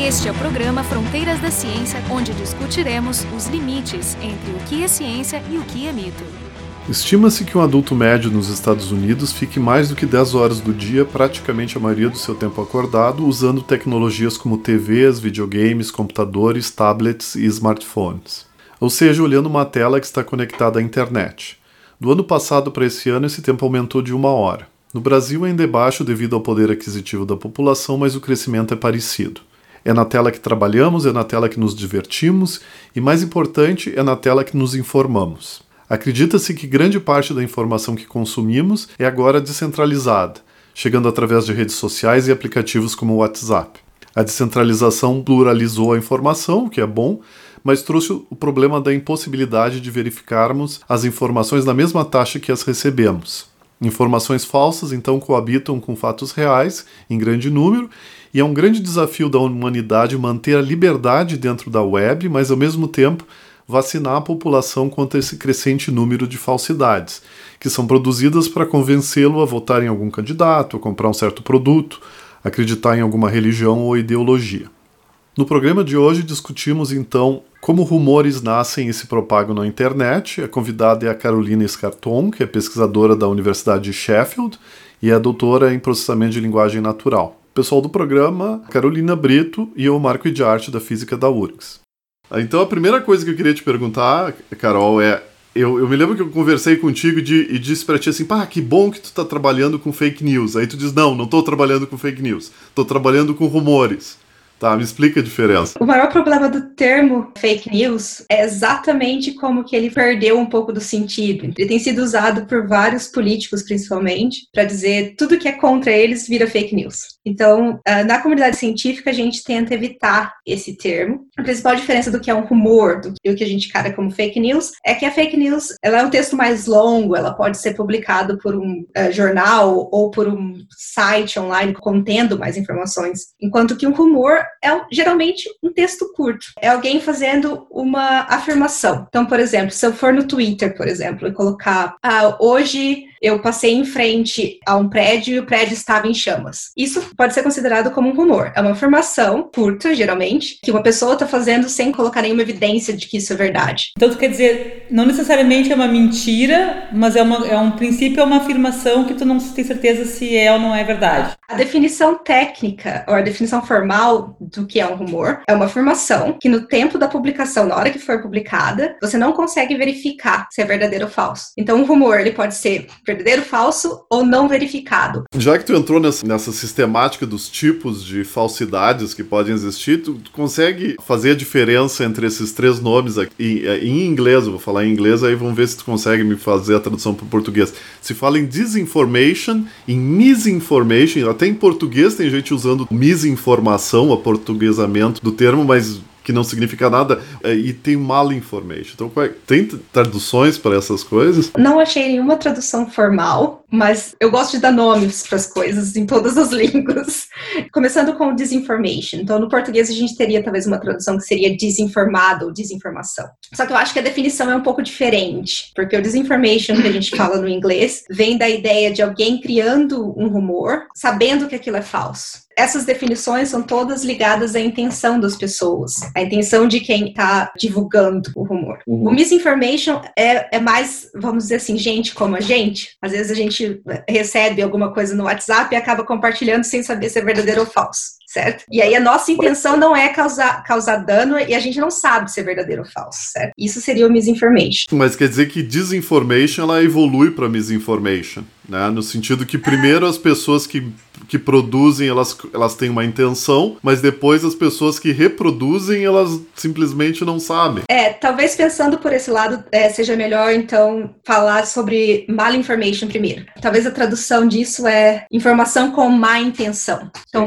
Este é o programa Fronteiras da Ciência, onde discutiremos os limites entre o que é ciência e o que é mito. Estima-se que um adulto médio nos Estados Unidos fique mais do que 10 horas do dia, praticamente a maioria do seu tempo acordado, usando tecnologias como TVs, videogames, computadores, tablets e smartphones. Ou seja, olhando uma tela que está conectada à internet. Do ano passado para esse ano, esse tempo aumentou de uma hora. No Brasil ainda é baixo devido ao poder aquisitivo da população, mas o crescimento é parecido. É na tela que trabalhamos, é na tela que nos divertimos e, mais importante, é na tela que nos informamos. Acredita-se que grande parte da informação que consumimos é agora descentralizada, chegando através de redes sociais e aplicativos como o WhatsApp. A descentralização pluralizou a informação, o que é bom, mas trouxe o problema da impossibilidade de verificarmos as informações na mesma taxa que as recebemos. Informações falsas então coabitam com fatos reais em grande número e é um grande desafio da humanidade manter a liberdade dentro da web, mas ao mesmo tempo vacinar a população contra esse crescente número de falsidades, que são produzidas para convencê-lo a votar em algum candidato, a comprar um certo produto, acreditar em alguma religião ou ideologia. No programa de hoje discutimos então como rumores nascem e se propagam na internet. A convidada é a Carolina Escarton, que é pesquisadora da Universidade de Sheffield e é doutora em processamento de linguagem natural. Pessoal do programa, Carolina Brito e o Marco de Arte da Física da URGS. Então a primeira coisa que eu queria te perguntar, Carol, é. Eu, eu me lembro que eu conversei contigo de, e disse pra ti assim: pá, que bom que tu tá trabalhando com fake news. Aí tu diz: não, não tô trabalhando com fake news, tô trabalhando com rumores. Tá, me explica a diferença. O maior problema do termo fake news é exatamente como que ele perdeu um pouco do sentido. Ele tem sido usado por vários políticos, principalmente, para dizer tudo que é contra eles vira fake news. Então, ah, na comunidade científica, a gente tenta evitar esse termo. A principal diferença do que é um rumor, do que a gente cara como fake news, é que a fake news ela é um texto mais longo, ela pode ser publicado por um uh, jornal ou por um site online contendo mais informações, enquanto que um rumor é geralmente um texto curto. É alguém fazendo uma afirmação. Então, por exemplo, se eu for no Twitter, por exemplo, e colocar ah, hoje eu passei em frente a um prédio e o prédio estava em chamas. Isso pode ser considerado como um rumor. É uma afirmação curta, geralmente, que uma pessoa está fazendo sem colocar nenhuma evidência de que isso é verdade. Então, tu quer dizer, não necessariamente é uma mentira, mas é, uma, é um princípio, é uma afirmação que tu não tem certeza se é ou não é verdade. A definição técnica, ou a definição formal do que é um rumor, é uma afirmação que no tempo da publicação, na hora que for publicada, você não consegue verificar se é verdadeiro ou falso. Então, um rumor, ele pode ser verdadeiro, falso ou não verificado. Já que tu entrou nessa, nessa sistemática dos tipos de falsidades que podem existir, tu, tu consegue fazer a diferença entre esses três nomes aqui, em, é, em inglês, eu vou falar em inglês, aí vamos ver se tu consegue me fazer a tradução para o português. Se fala em disinformation, em misinformation, até em português tem gente usando misinformação, aportuguesamento do termo, mas que não significa nada, é, e tem malinformation. Então, é, tem traduções para essas coisas? Não achei nenhuma tradução formal, mas eu gosto de dar nomes para as coisas em todas as línguas. Começando com disinformation. Então, no português, a gente teria talvez uma tradução que seria desinformado ou desinformação. Só que eu acho que a definição é um pouco diferente, porque o disinformation que a gente fala no inglês vem da ideia de alguém criando um rumor, sabendo que aquilo é falso essas definições são todas ligadas à intenção das pessoas, à intenção de quem está divulgando o rumor. Uhum. O misinformation é, é mais, vamos dizer assim, gente como a gente. Às vezes a gente recebe alguma coisa no WhatsApp e acaba compartilhando sem saber se é verdadeiro ou falso certo? E aí a nossa intenção não é causar, causar dano e a gente não sabe se é verdadeiro ou falso, certo? Isso seria o misinformation. Mas quer dizer que disinformation ela evolui para misinformation, né? No sentido que primeiro as pessoas que que produzem, elas, elas têm uma intenção, mas depois as pessoas que reproduzem, elas simplesmente não sabem. É, talvez pensando por esse lado, é, seja melhor então falar sobre malinformation primeiro. Talvez a tradução disso é informação com má intenção. Então,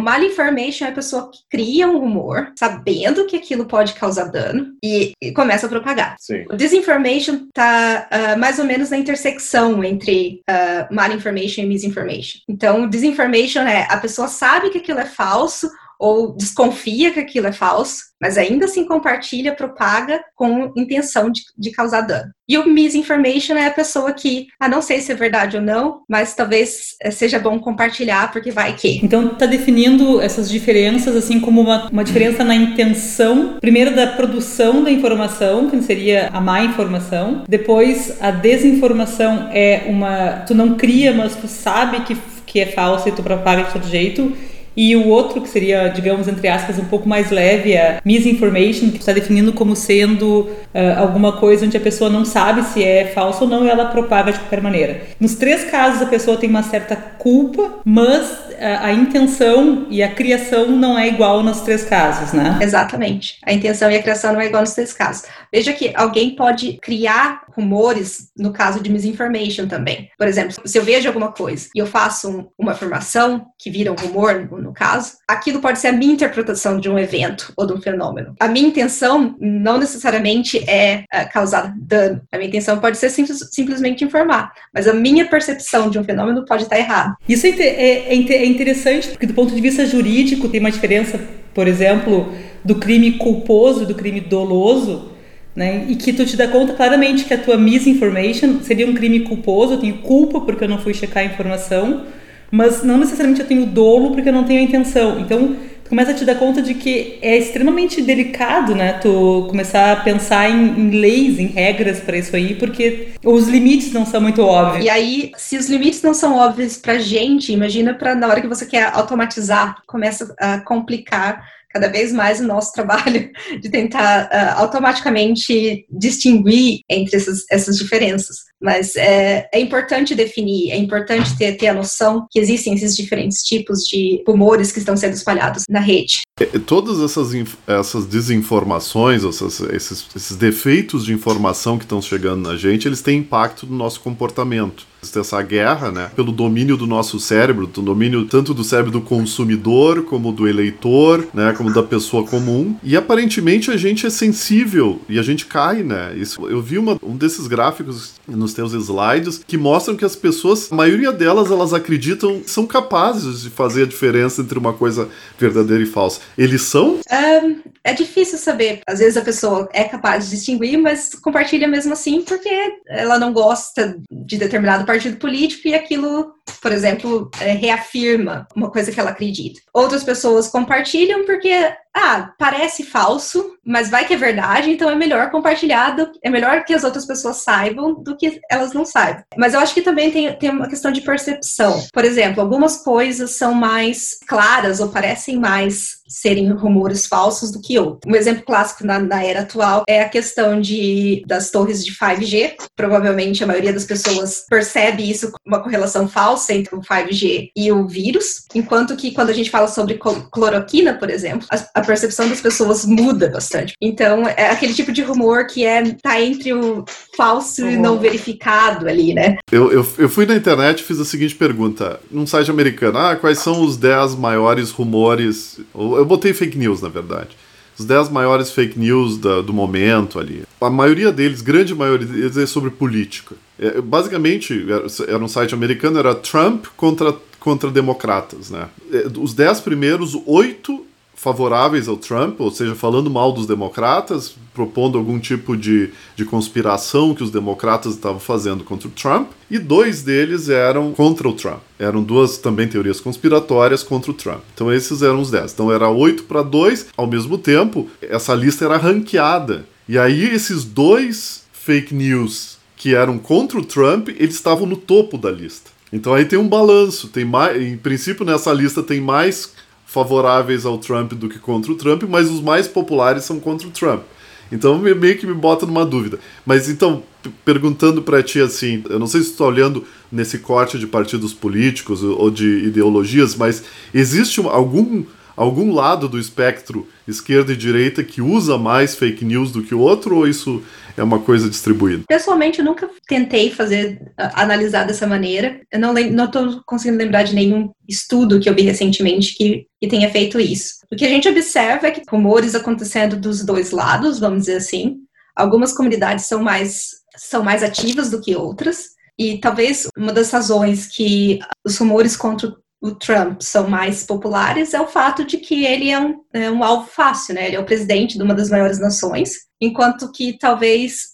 é a pessoa que cria um rumor, sabendo que aquilo pode causar dano, e, e começa a propagar. Sim. O disinformation está uh, ah, mais ou menos na intersecção entre uh, malinformation e misinformation. Então, o disinformation é a pessoa sabe que aquilo é falso ou desconfia que aquilo é falso, mas ainda assim compartilha, propaga com intenção de, de causar dano. E o misinformation é a pessoa que, ah, não sei se é verdade ou não, mas talvez eh, seja bom compartilhar porque vai que. Então tá definindo essas diferenças assim como uma, uma diferença na intenção, primeiro da produção da informação, que seria a má informação, depois a desinformação é uma, tu não cria, mas tu sabe que que é falsa e tu propaga de todo jeito. E o outro, que seria, digamos, entre aspas, um pouco mais leve, a misinformation, que está definindo como sendo uh, alguma coisa onde a pessoa não sabe se é falso ou não e ela propaga de qualquer maneira. Nos três casos, a pessoa tem uma certa culpa, mas a, a intenção e a criação não é igual nos três casos, né? Exatamente. A intenção e a criação não é igual nos três casos. Veja que alguém pode criar rumores no caso de misinformation também. Por exemplo, se eu vejo alguma coisa e eu faço um, uma afirmação que vira um rumor, no caso, aquilo pode ser a minha interpretação de um evento ou de um fenômeno. A minha intenção não necessariamente é uh, causar dano. A minha intenção pode ser sim, simplesmente informar, mas a minha percepção de um fenômeno pode estar errada. Isso é, é, é, é interessante porque do ponto de vista jurídico tem uma diferença, por exemplo, do crime culposo e do crime doloso né? E que tu te dá conta claramente que a tua misinformation seria um crime culposo, eu tenho culpa porque eu não fui checar a informação, mas não necessariamente eu tenho dolo porque eu não tenho a intenção. Então, tu começa a te dar conta de que é extremamente delicado, né? Tu começar a pensar em, em leis, em regras para isso aí, porque os limites não são muito óbvios. E aí, se os limites não são óbvios pra gente, imagina para na hora que você quer automatizar, começa a complicar cada vez mais o nosso trabalho de tentar uh, automaticamente distinguir entre essas, essas diferenças. Mas é, é, importante definir, é importante ter, ter a noção que existem esses diferentes tipos de rumores que estão sendo espalhados na rede. É, todas essas, essas desinformações, essas, esses, esses defeitos de informação que estão chegando na gente, eles têm impacto no nosso comportamento essa guerra, né, pelo domínio do nosso cérebro, do domínio tanto do cérebro do consumidor como do eleitor, né, como da pessoa comum. E aparentemente a gente é sensível e a gente cai, né? Isso, eu vi uma, um desses gráficos nos teus slides que mostram que as pessoas, a maioria delas, elas acreditam são capazes de fazer a diferença entre uma coisa verdadeira e falsa. Eles são? Um, é difícil saber. Às vezes a pessoa é capaz de distinguir, mas compartilha mesmo assim porque ela não gosta de determinado partido político e aquilo, por exemplo, é, reafirma uma coisa que ela acredita. Outras pessoas compartilham porque, ah, parece falso, mas vai que é verdade, então é melhor compartilhado, é melhor que as outras pessoas saibam do que elas não saibam. Mas eu acho que também tem, tem uma questão de percepção. Por exemplo, algumas coisas são mais claras ou parecem mais serem rumores falsos do que outros. Um exemplo clássico na, na, era atual é a questão de, das torres de 5G. Provavelmente a maioria das pessoas percebe isso como uma correlação falsa entre o 5G e o vírus, enquanto que quando a gente fala sobre cloroquina, por exemplo, a, a percepção das pessoas muda bastante. Então, é aquele tipo de rumor que é tá entre o falso uhum. e não verificado ali, né? Eu, eu, eu fui na internet e fiz a seguinte pergunta, num site americano, ah, quais são os 10 maiores rumores, eu botei fake news, na verdade. Os 10 maiores fake news da, do momento ali. A maioria deles, grande maioria deles, é sobre política. É, basicamente, era, um site americano, era Trump contra, contra democratas, né? É, os 10 primeiros, oito favoráveis ao Trump, ou seja, falando mal dos democratas, propondo algum tipo de, de conspiração que os democratas estavam fazendo contra o Trump, e dois deles eram contra o Trump. Eram duas também teorias conspiratórias contra o Trump. Então esses eram os dez. Então era oito para dois. Ao mesmo tempo, essa lista era ranqueada. E aí esses dois fake news que eram contra o Trump, eles estavam no topo da lista. Então aí tem um balanço, tem mais, em princípio nessa lista tem mais favoráveis ao Trump do que contra o Trump, mas os mais populares são contra o Trump. Então meio que me bota numa dúvida. Mas então, perguntando para ti assim, eu não sei se tu tá olhando nesse corte de partidos políticos ou de ideologias, mas existe algum algum lado do espectro esquerda e direita que usa mais fake news do que o outro ou isso é uma coisa distribuída? Pessoalmente, eu nunca tentei fazer, analisar dessa maneira. Eu não, tô conseguindo lembrar de nenhum estudo que eu vi recentemente que, que tenha feito isso. O que a gente observa é que rumores acontecendo dos dois lados, vamos dizer assim. Algumas comunidades são mais, são mais ativas do que outras. E talvez uma das razões que os rumores contra o Trump são mais populares é o fato de que ele é um, é um alvo fácil, né? Ele é o presidente de uma das maiores nações, enquanto que talvez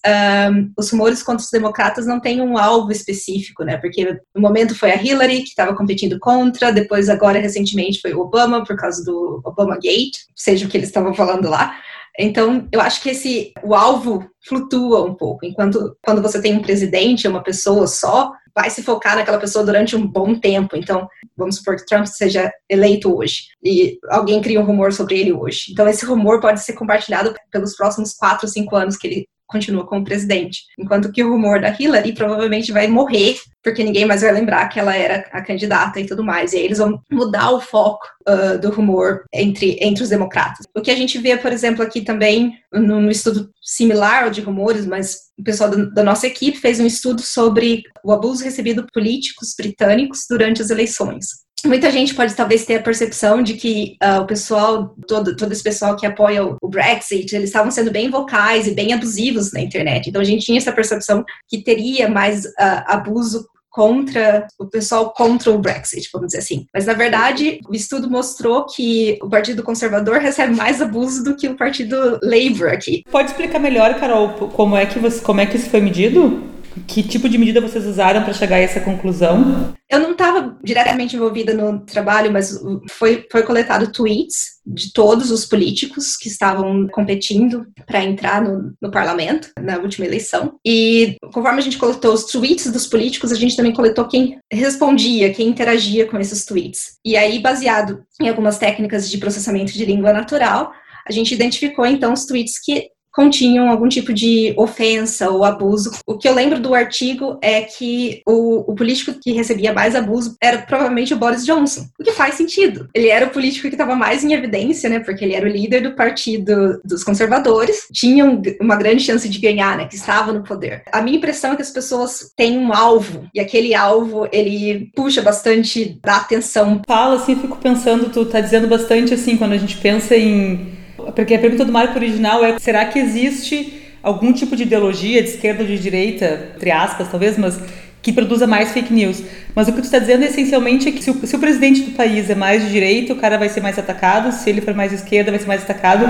um, os rumores contra os democratas não tenham um alvo específico, né? Porque no momento foi a Hillary que estava competindo contra, depois agora recentemente foi o Obama por causa do Obama Gate, seja o que eles estavam falando lá. Então, eu acho que esse o alvo flutua um pouco. Enquanto quando você tem um presidente, uma pessoa só, vai se focar naquela pessoa durante um bom tempo. Então, vamos supor que Trump seja eleito hoje e alguém cria um rumor sobre ele hoje. Então, esse rumor pode ser compartilhado pelos próximos quatro, cinco anos que ele continua como presidente. Enquanto que o rumor da Hillary provavelmente vai morrer, porque ninguém mais vai lembrar que ela era a candidata e tudo mais. E aí eles vão mudar o foco uh, do rumor entre, entre os democratas. O que a gente vê, por exemplo, aqui também, no estudo similar de rumores, mas o pessoal da, da nossa equipe fez um estudo sobre o abuso recebido por políticos britânicos durante as eleições. Muita gente pode talvez ter a percepção de que uh, o pessoal, todo, todo esse pessoal que apoia o, Brexit, eles estavam sendo bem vocais e bem abusivos na internet. Então a gente tinha essa percepção que teria mais uh, abuso contra o pessoal contra o Brexit, vamos dizer assim. Mas na verdade, o estudo mostrou que o Partido Conservador recebe mais abuso do que o Partido Labour aqui. Pode explicar melhor, Carol, como é que você, como é que isso foi medido? Que tipo de medida vocês usaram para chegar a essa conclusão? Eu não estava diretamente envolvida no trabalho, mas foi, foi coletado tweets de todos os políticos que estavam competindo para entrar no, no, parlamento na última eleição. E conforme a gente coletou os tweets dos políticos, a gente também coletou quem respondia, quem interagia com esses tweets. E aí, baseado em algumas técnicas de processamento de língua natural, a gente identificou então os tweets que continham algum tipo de ofensa ou abuso. O que eu lembro do artigo é que o, o, político que recebia mais abuso era provavelmente o Boris Johnson, o que faz sentido. Ele era o político que estava mais em evidência, né, porque ele era o líder do partido dos conservadores, tinha uma grande chance de ganhar, né, que estava no poder. A minha impressão é que as pessoas têm um alvo e aquele alvo ele puxa bastante da atenção. Fala assim, fico pensando, tu tá dizendo bastante assim quando a gente pensa em porque a pergunta do Marco original é: será que existe algum tipo de ideologia de esquerda ou de direita, entre aspas, talvez, mas que produza mais fake news. Mas o que tu está dizendo essencialmente é que se o, se o, presidente do país é mais de direita, o cara vai ser mais atacado, se ele for mais de esquerda, vai ser mais atacado.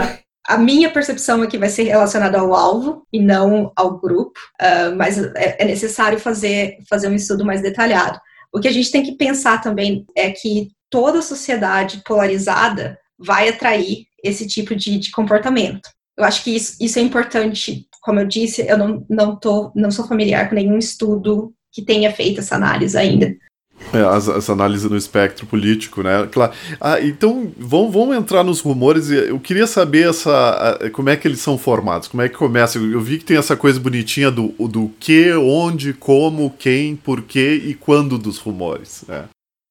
A minha percepção é que vai ser relacionado ao alvo e não ao grupo, uh, mas é, é necessário fazer, fazer um estudo mais detalhado. O que a gente tem que pensar também é que toda sociedade polarizada vai atrair esse tipo de, de comportamento. Eu acho que isso, isso, é importante. Como eu disse, eu não, não, tô, não sou familiar com nenhum estudo que tenha feito essa análise ainda. É, essa análise no espectro político, né? Claro. Ah, então, vamos, vamos entrar nos rumores. Eu queria saber essa, como é que eles são formados, como é que começa. Eu vi que tem essa coisa bonitinha do, do que, onde, como, quem, porquê e quando dos rumores. Né?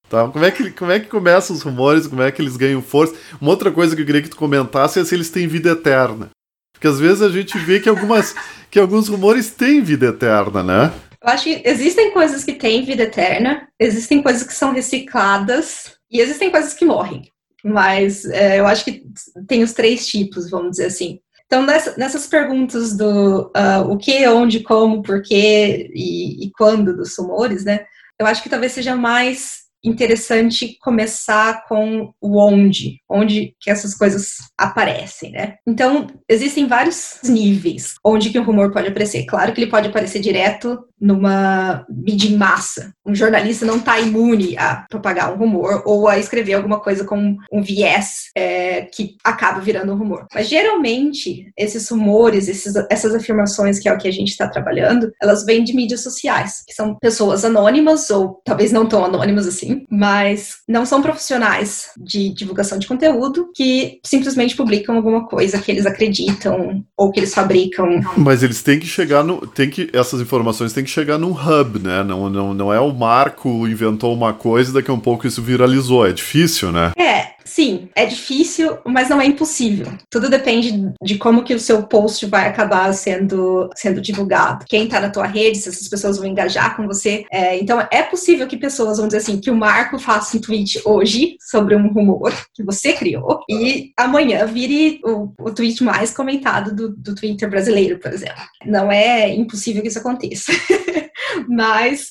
Tá? Como, é que, como é que começam os rumores, como é que eles ganham força? Uma outra coisa que eu queria que tu comentasse é se eles têm vida eterna. Porque às vezes a gente vê que, algumas, que alguns rumores têm vida eterna, né? Eu acho que existem coisas que têm vida eterna, existem coisas que são recicladas e existem coisas que morrem. Mas é, eu acho que tem os três tipos, vamos dizer assim. Então, nessa, nessas perguntas do uh, o que, onde, como, porquê e, e quando dos rumores, né? Eu acho que talvez seja mais interessante começar com o onde, onde que essas coisas aparecem, né? Então, existem vários níveis onde que um rumor pode aparecer. Claro que ele pode aparecer direto numa mídia em massa. Um jornalista não está imune a propagar um rumor ou a escrever alguma coisa com um viés é, que acaba virando um rumor. Mas geralmente esses rumores, esses, essas afirmações que é o que a gente está trabalhando, elas vêm de mídias sociais, que são pessoas anônimas ou talvez não tão anônimas assim, mas não são profissionais de divulgação de conteúdo que simplesmente publicam alguma coisa que eles acreditam ou que eles fabricam. Mas eles têm que chegar no, tem que essas informações têm que chegar num hub, né? Não, não, não é o Marco inventou uma coisa e daqui a um pouco isso viralizou. É difícil, né? É, sim, é difícil, mas não é impossível. Tudo depende de como que o seu post vai acabar sendo, sendo divulgado. Quem tá na tua rede, se essas pessoas vão engajar com você. É, então, é possível que pessoas vão dizer assim, que o Marco faça um tweet hoje sobre um rumor que você criou e amanhã vire o, o tweet mais comentado do, do Twitter brasileiro, por exemplo. Não é impossível que isso aconteça. mas,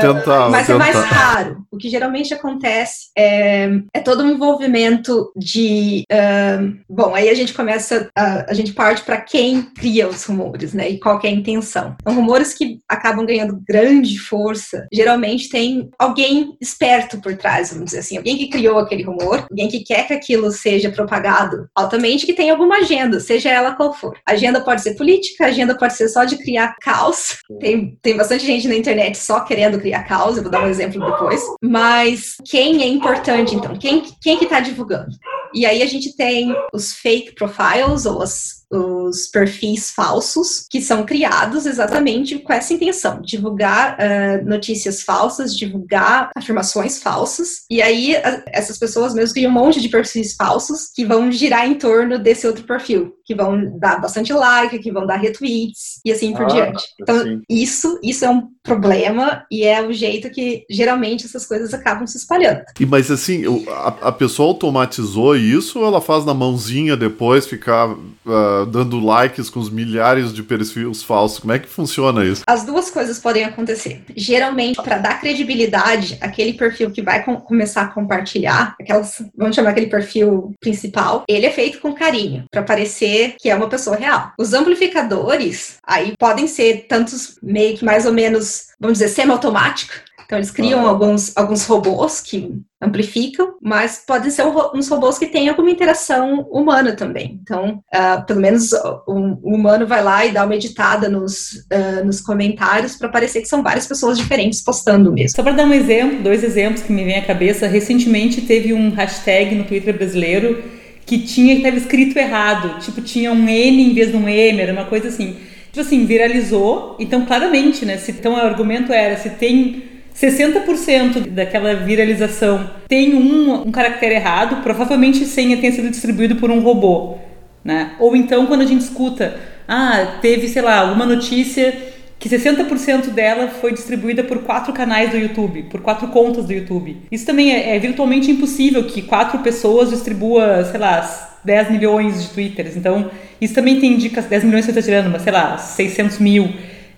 tentar, mas é mais raro. O que geralmente acontece é, é todo um envolvimento de. Uh, bom, aí a gente começa, a, a gente parte para quem cria os rumores, né? E qual é a intenção. Então, rumores que acabam ganhando grande força, geralmente tem alguém esperto por trás, vamos dizer assim, alguém que criou aquele rumor, alguém que quer que aquilo seja propagado altamente, que tem alguma agenda, seja ela qual for. A agenda pode ser política, a agenda pode ser só de criar caos. Tem, tem bastante gente na internet só querendo criar caos, eu vou dar um exemplo depois. Mas quem é importante, então? Quem, quem que está divulgando? E aí a gente tem os fake profiles, ou as os perfis falsos que são criados exatamente com essa intenção, divulgar uh, notícias falsas, divulgar afirmações falsas, e aí a, essas pessoas mesmo criam um monte de perfis falsos que vão girar em torno desse outro perfil, que vão dar bastante like, que vão dar retweets e assim por ah, diante. Então, sim. isso, isso é um problema e é o jeito que geralmente essas coisas acabam se espalhando. E mas assim, a, a pessoa automatizou isso ou ela faz na mãozinha depois ficar uh, dando likes com os milhares de perfis falsos. Como é que funciona isso? As duas coisas podem acontecer. Geralmente, para dar credibilidade, aquele perfil que vai com começar a compartilhar, aquelas, vamos chamar aquele perfil principal, ele é feito com carinho, para parecer que é uma pessoa real. Os amplificadores, aí podem ser tantos meio que mais ou menos, vamos dizer, semi-automático, então, eles criam alguns, alguns robôs que amplificam, mas podem ser uns robôs que têm alguma interação humana também. Então, uh, pelo menos o, humano vai lá e dá uma editada nos, uh, nos comentários para parecer que são várias pessoas diferentes postando mesmo. Só para dar um exemplo, dois exemplos que me vêm à cabeça. Recentemente teve um hashtag no Twitter brasileiro que tinha que estava escrito errado, tipo tinha um N em vez de um M, era uma coisa assim. Tipo assim, viralizou. Então, claramente, né? Se, então, o argumento era se tem 60% daquela viralização tem um, um caractere errado, provavelmente senha tenha sido distribuído por um robô. Né? Ou então quando a gente escuta, ah, teve, sei lá, uma notícia que 60% dela foi distribuída por quatro canais do YouTube, por quatro contas do YouTube. Isso também é, é virtualmente impossível que quatro pessoas distribua, sei lá, 10 milhões de twitters. Então, isso também tem indicação, 10 milhões você está tirando, mas sei lá, 600 mil.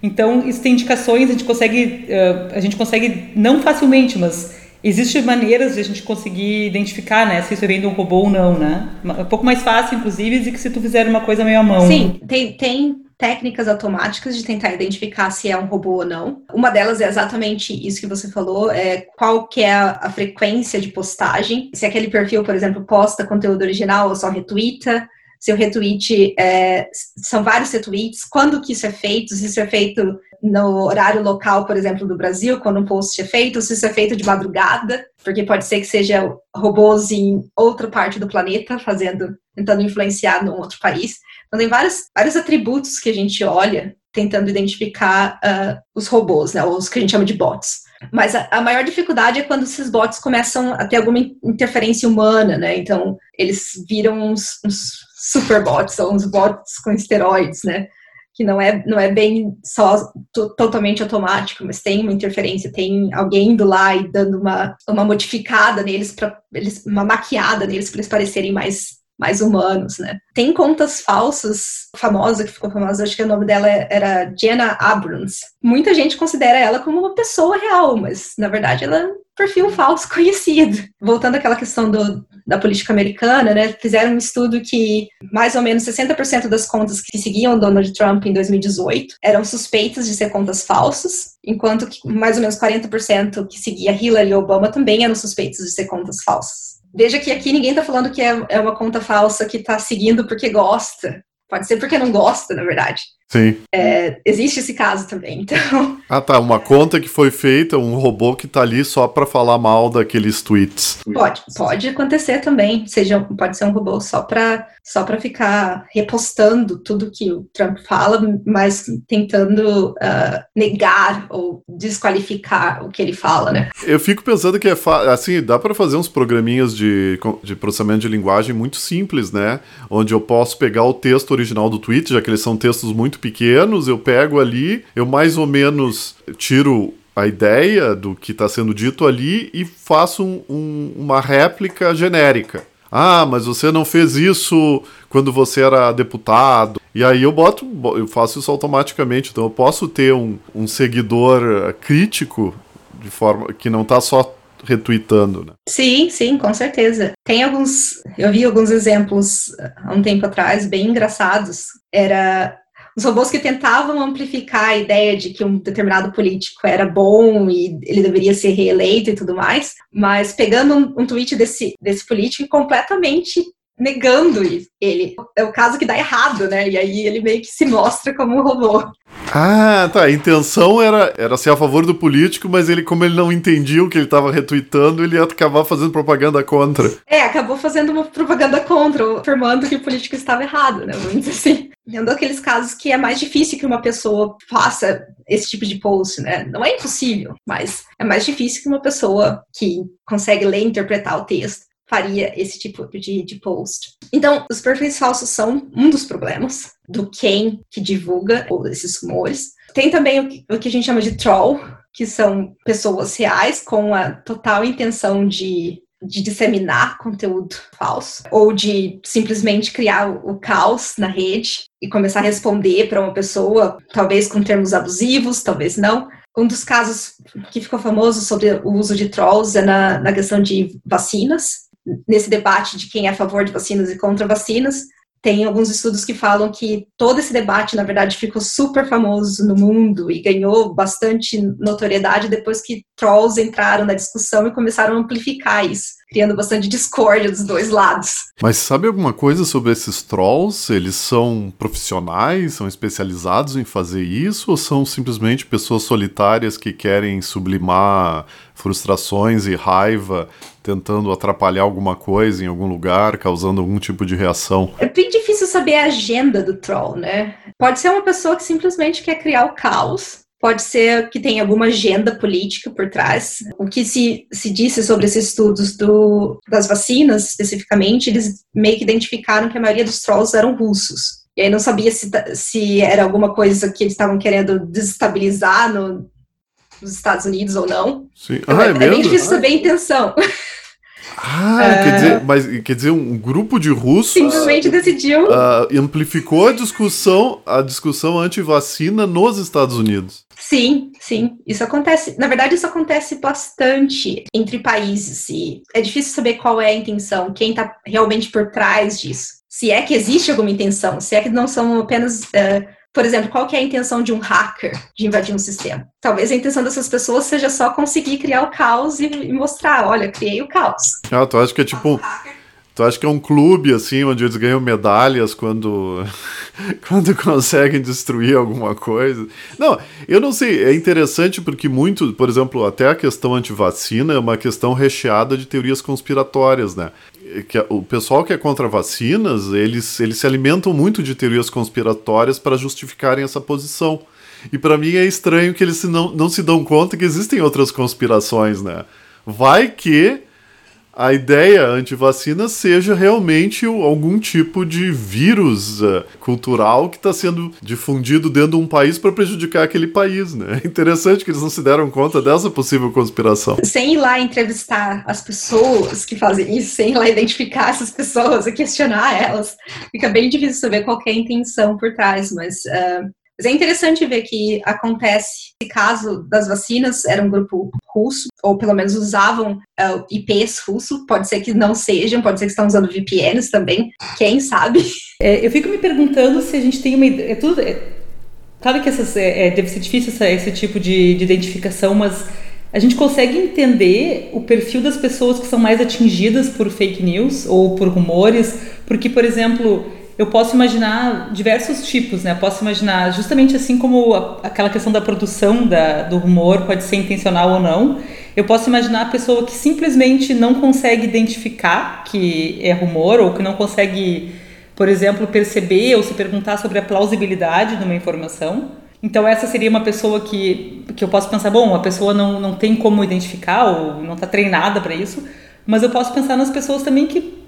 Então, isso tem indicações, a gente consegue, uh, a gente consegue não facilmente, mas existem maneiras de a gente conseguir identificar, né, se isso vem de um robô ou não, né? Um pouco mais fácil, inclusive, do que se tu fizer uma coisa meio à mão. Sim, tem, tem técnicas automáticas de tentar identificar se é um robô ou não. Uma delas é exatamente isso que você falou, é qual que é a frequência de postagem. Se aquele perfil, por exemplo, posta conteúdo original ou só retweeta, seu retweet é, são vários retweets, quando que isso é feito, se isso é feito no horário local, por exemplo, do Brasil, quando um post é feito, se isso é feito de madrugada, porque pode ser que seja robôs em outra parte do planeta fazendo, tentando influenciar num outro país. Então tem vários, vários atributos que a gente olha tentando identificar uh, os robôs, né, os que a gente chama de bots. Mas a, maior dificuldade é quando esses bots começam a ter alguma interferência humana, né? Então eles viram uns, uns superbots, são uns bots com esteroides, né? Que não é, não é bem só totalmente automático, mas tem uma interferência, tem alguém indo lá e dando uma, uma modificada neles, para eles, uma maquiada neles para eles parecerem mais mais humanos, né? Tem contas falsas, famosa, que ficou famosa, acho que o nome dela era Jenna Abrams. Muita gente considera ela como uma pessoa real, mas na verdade ela é um perfil falso conhecido. Voltando àquela questão do, da política americana, né, fizeram um estudo que mais ou menos 60% das contas que seguiam Donald Trump em 2018 eram suspeitas de ser contas falsas, enquanto que mais ou menos 40% que seguia Hillary Obama também eram suspeitos de ser contas falsas. Veja que aqui ninguém está falando que é, é uma conta falsa que está seguindo porque gosta. Pode ser porque não gosta, na verdade. Sim. É, existe esse caso também, então. Ah, tá. Uma conta que foi feita, um robô que tá ali só para falar mal daqueles tweets. Pode, pode acontecer também. Seja, pode ser um robô só para só para ficar repostando tudo que o Trump fala, mas tentando uh, negar ou desqualificar o que ele fala, né? Eu fico pensando que é assim, dá para fazer uns programinhas de, de processamento de linguagem muito simples, né? Onde eu posso pegar o texto original do tweet, já que eles são textos muito pequenos, eu pego ali, eu mais ou menos tiro a ideia do que está sendo dito ali e faço um, um, uma réplica genérica. Ah, mas você não fez isso quando você era deputado. E aí eu boto, eu faço isso automaticamente. Então eu posso ter um, um seguidor eh, crítico de forma que não está só retweetando, né? Sim, sim, com certeza. Tem alguns, eu vi alguns exemplos há um tempo atrás bem engraçados. Era os robôs que tentavam amplificar a ideia de que um determinado político era bom e ele deveria ser reeleito e tudo mais, mas pegando um, um tweet desse, desse político completamente negando ele. É o caso que dá errado, né? E aí ele meio que se mostra como um robô. Ah, tá. A intenção era, era ser a favor do político, mas ele, como ele não entendia o que ele estava retweetando, ele ia acabar fazendo propaganda contra. É, acabou fazendo uma propaganda contra, afirmando que o político estava errado, né? Vamos dizer assim. É um daqueles casos que é mais difícil que uma pessoa faça esse tipo de post, né? Não é impossível, mas é mais difícil que uma pessoa que consegue ler e interpretar o texto faria esse tipo de, de post. Então, os perfis falsos são um dos problemas do quem que divulga esses rumores. Tem também o que, a gente chama de troll, que são pessoas reais com a total intenção de de disseminar conteúdo falso ou de simplesmente criar o caos na rede e começar a responder para uma pessoa, talvez com termos abusivos, talvez não. Um dos casos que ficou famoso sobre o uso de trolls é na, na questão de vacinas nesse debate de quem é a favor de vacinas e contra vacinas, tem alguns estudos que falam que todo esse debate, na verdade, ficou super famoso no mundo e ganhou bastante notoriedade depois que trolls entraram na discussão e começaram a amplificar isso, criando bastante discórdia dos dois lados. Mas sabe alguma coisa sobre esses trolls? Eles são profissionais, são especializados em fazer isso ou são simplesmente pessoas solitárias que querem sublimar frustrações e raiva tentando atrapalhar alguma coisa em algum lugar, causando algum tipo de reação. É bem difícil saber a agenda do troll, né? Pode ser uma pessoa que simplesmente quer criar o caos, pode ser que tenha alguma agenda política por trás. O que se, se disse sobre esses estudos do, das vacinas, especificamente, eles meio que identificaram que a maioria dos trolls eram russos. E aí não sabia se, se era alguma coisa que eles estavam querendo desestabilizar no, nos Estados Unidos ou não. Sim. Ah, é, é, é bem difícil saber a intenção. Ah, quer dizer, mas quer dizer, um grupo de russos simplesmente decidiu uh, amplificou a discussão, a discussão anti-vacina nos Estados Unidos. Sim, sim, isso acontece. Na verdade, isso acontece bastante entre países e é difícil saber qual é a intenção, quem está realmente por trás disso. Se é que existe alguma intenção, se é que não são apenas uh, por exemplo, qual que é a intenção de um hacker de invadir um sistema? Talvez a intenção dessas pessoas seja só conseguir criar o caos e, mostrar, olha, criei o caos. Ah, tu acha que é tipo... Tu acha que é um clube, assim, onde eles ganham medalhas quando, quando conseguem destruir alguma coisa? Não, eu não sei. É interessante porque muito, por exemplo, até a questão anti-vacina é uma questão recheada de teorias conspiratórias, né? Que o pessoal que é contra vacinas, eles, eles se alimentam muito de teorias conspiratórias para justificarem essa posição. E para mim é estranho que eles não, não se dão conta que existem outras conspirações, né? Vai que a ideia anti-vacina seja realmente algum tipo de vírus uh, cultural que está sendo difundido dentro de um país para prejudicar aquele país, né? É interessante que eles não se deram conta dessa possível conspiração. Sem ir lá entrevistar as pessoas que fazem isso, sem ir lá identificar essas pessoas e questionar elas, fica bem difícil saber qual é a intenção por trás, mas uh, mas é interessante ver que acontece, esse caso das vacinas era um grupo russo, ou pelo menos usavam uh, IPs russo, pode ser que não sejam, pode ser que estão usando VPNs também, quem sabe? É, eu fico me perguntando se a gente tem uma ideia. É tudo, é, claro que essas, é, é, deve ser difícil essa, esse tipo de, de identificação, mas a gente consegue entender o perfil das pessoas que são mais atingidas por fake news ou por rumores, porque, por exemplo, eu posso imaginar diversos tipos, né? Eu posso imaginar justamente assim como a, aquela questão da produção da, do rumor pode ser intencional ou não. Eu posso imaginar a pessoa que simplesmente não consegue identificar que é rumor ou que não consegue, por exemplo, perceber ou se perguntar sobre a plausibilidade de uma informação. Então essa seria uma pessoa que, que eu posso pensar, bom, a pessoa não, não tem como identificar ou não está treinada para isso, mas eu posso pensar nas pessoas também que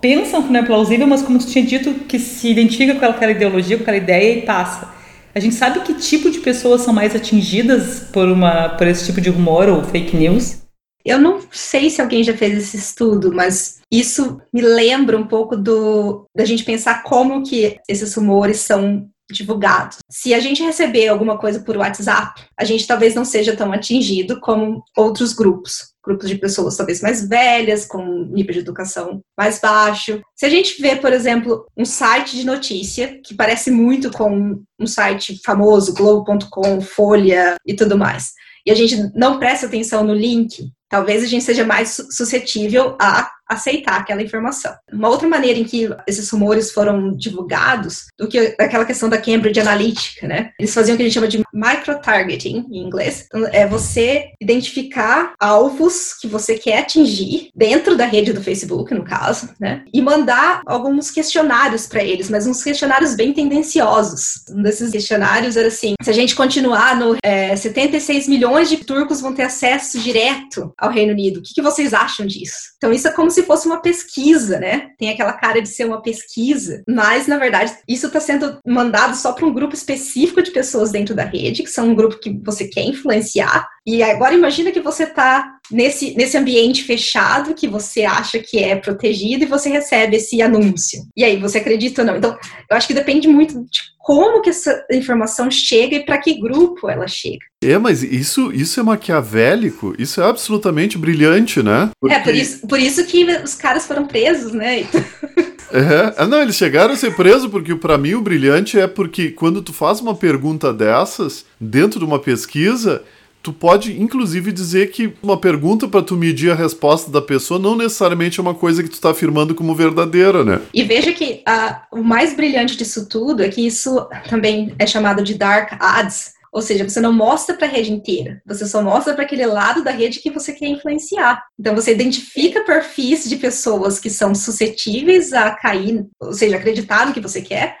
pensam que não é plausível, mas como tu tinha dito, que se identifica com aquela ideologia, com aquela ideia e passa. A gente sabe que tipo de pessoas são mais atingidas por, uma, por esse tipo de rumor ou fake news? Eu não sei se alguém já fez esse estudo, mas isso me lembra um pouco do da gente pensar como que esses rumores são divulgados. Se a gente receber alguma coisa por WhatsApp, a gente talvez não seja tão atingido como outros grupos. Grupos de pessoas talvez mais velhas, com nível de educação mais baixo. Se a gente vê, por exemplo, um site de notícia que parece muito com um site famoso, Globo.com, Folha e tudo mais, e a gente não presta atenção no link, talvez a gente seja mais suscetível a aceitar aquela informação. Uma outra maneira em que esses rumores foram divulgados do que aquela questão da Cambridge Analytica, né? Eles faziam o que a gente chama de micro-targeting em inglês. Então, é você identificar alvos que você quer atingir dentro da rede do Facebook, no caso, né? E mandar alguns questionários para eles, mas uns questionários bem tendenciosos. Um desses questionários era assim: se a gente continuar no é, 76 milhões de turcos vão ter acesso direto ao Reino Unido, o que, que vocês acham disso? Então, isso é como se se fosse uma pesquisa, né? Tem aquela cara de ser uma pesquisa, mas na verdade isso está sendo mandado só para um grupo específico de pessoas dentro da rede, que são um grupo que você quer influenciar. E agora imagina que você está nesse, nesse ambiente fechado que você acha que é protegido e você recebe esse anúncio. E aí, você acredita ou não? Então, eu acho que depende muito de como que essa informação chega e para que grupo ela chega. É, mas isso, isso é maquiavélico, isso é absolutamente brilhante, né? Porque... É, por isso, por isso que os caras foram presos, né? É, ah, não, eles chegaram a ser presos porque para mim o brilhante é porque quando tu faz uma pergunta dessas dentro de uma pesquisa, tu pode inclusive dizer que uma pergunta para tu medir a resposta da pessoa não necessariamente é uma coisa que tu está afirmando como verdadeira, né? E veja que uh, o mais brilhante disso tudo é que isso também é chamado de dark ads, ou seja, você não mostra para a rede inteira, você só mostra para aquele lado da rede que você quer influenciar. Então você identifica perfis de pessoas que são suscetíveis a cair, ou seja, acreditar no que você quer,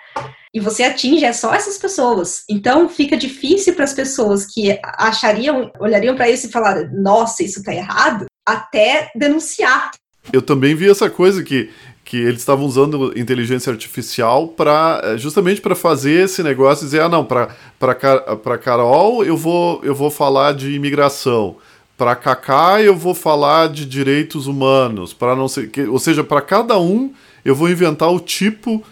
e você atinge é só essas pessoas. Então fica difícil para as pessoas que achariam, olhariam para isso e falar, nossa, isso está errado, até denunciar. Eu também vi essa coisa que que eles estavam usando inteligência artificial para eh, justamente para fazer esse negócio dizer ah não para para Carol eu vou eu vou falar de imigração para Kaká eu vou falar de direitos humanos para não sei ou seja para cada um eu vou inventar o tipo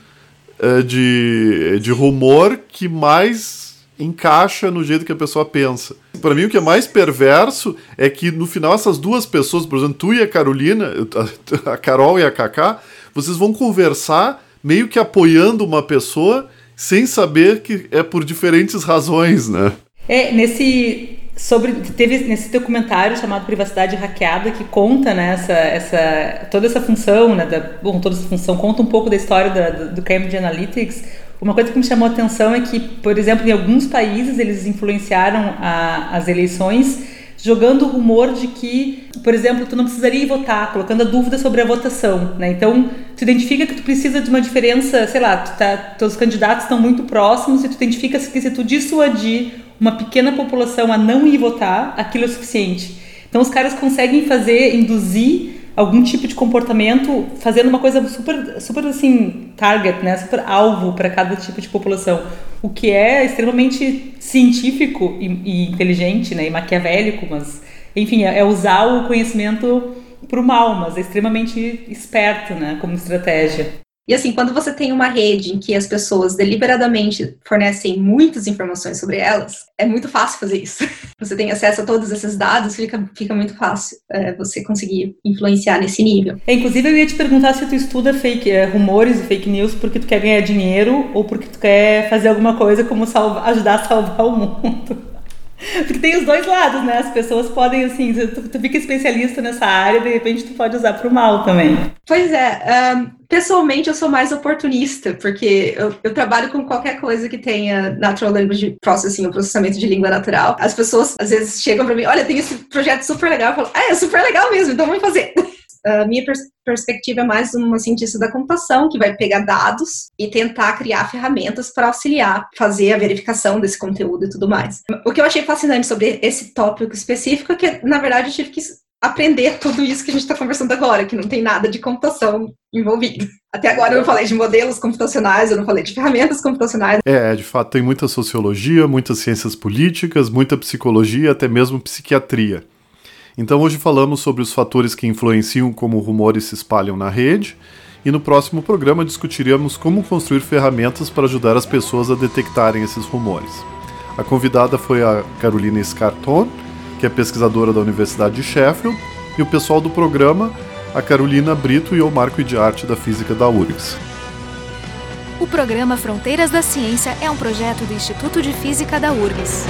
uh, de, de rumor que mais encaixa no jeito que a pessoa pensa. Para mim, o que é mais perverso é que no final essas duas pessoas, por exemplo, tu e a Carolina, a Carol e a Kaká, vocês vão conversar meio que apoiando uma pessoa sem saber que é por diferentes razões, né? É, nesse sobre teve nesse documentário chamado Privacidade Hackeada que conta né, essa, essa toda essa função né, da, bom toda essa função conta um pouco da história da, do, do Cambridge Analytics uma coisa que me chamou a atenção é que por exemplo em alguns países eles influenciaram a, as eleições jogando o rumor de que, por exemplo, tu não precisaria ir votar, colocando a dúvida sobre a votação, né? Então, tu identifica que tu precisa de uma diferença, sei lá, tu tá, teus candidatos estão muito próximos e tu identifica que se tu dissuadir uma pequena população a não ir votar, aquilo é suficiente. Então, os caras conseguem fazer, induzir algum tipo de comportamento fazendo uma coisa super, super assim, target, né? Super alvo para cada tipo de população. O que é extremamente científico e, e inteligente, né? E maquiavélico, mas, enfim, é, é usar o conhecimento para o mal, mas é extremamente esperto, né? Como estratégia. E assim, quando você tem uma rede em que as pessoas deliberadamente fornecem muitas informações sobre elas, é muito fácil fazer isso. Você tem acesso a todos esses dados, fica, fica muito fácil é, você conseguir influenciar nesse nível. É, inclusive, eu ia te perguntar se tu estuda fake, é, rumores e fake news porque tu quer ganhar dinheiro ou porque tu quer fazer alguma coisa como ajudar a salvar o mundo. Porque tem os dois lados, né? As pessoas podem, assim, tu, tu fica especialista nessa área, de repente tu pode usar para o mal também. Pois é, um, pessoalmente eu sou mais oportunista, porque eu, eu, trabalho com qualquer coisa que tenha Natural Language Processing, o processamento de língua natural. As pessoas às vezes chegam para mim, olha, tem esse projeto super legal, eu falo, ah, é super legal mesmo, então vamos fazer. A minha pers perspectiva é mais uma cientista da computação que vai pegar dados e tentar criar ferramentas para auxiliar, fazer a verificação desse conteúdo e tudo mais. O que eu achei fascinante sobre esse tópico específico é que, na verdade, eu tive que aprender tudo isso que a gente está conversando agora, que não tem nada de computação envolvido. Até agora eu não falei de modelos computacionais, eu não falei de ferramentas computacionais. É, de fato, tem muita sociologia, muitas ciências políticas, muita psicologia, até mesmo psiquiatria. Então hoje falamos sobre os fatores que influenciam como rumores se espalham na rede e no próximo programa discutiremos como construir ferramentas para ajudar as pessoas a detectarem esses rumores. A convidada foi a Carolina Scarton, que é pesquisadora da Universidade de Sheffield, e o pessoal do programa, a Carolina Brito e o Marco de Arte da Física da URGS. O programa Fronteiras da Ciência é um projeto do Instituto de Física da URGS.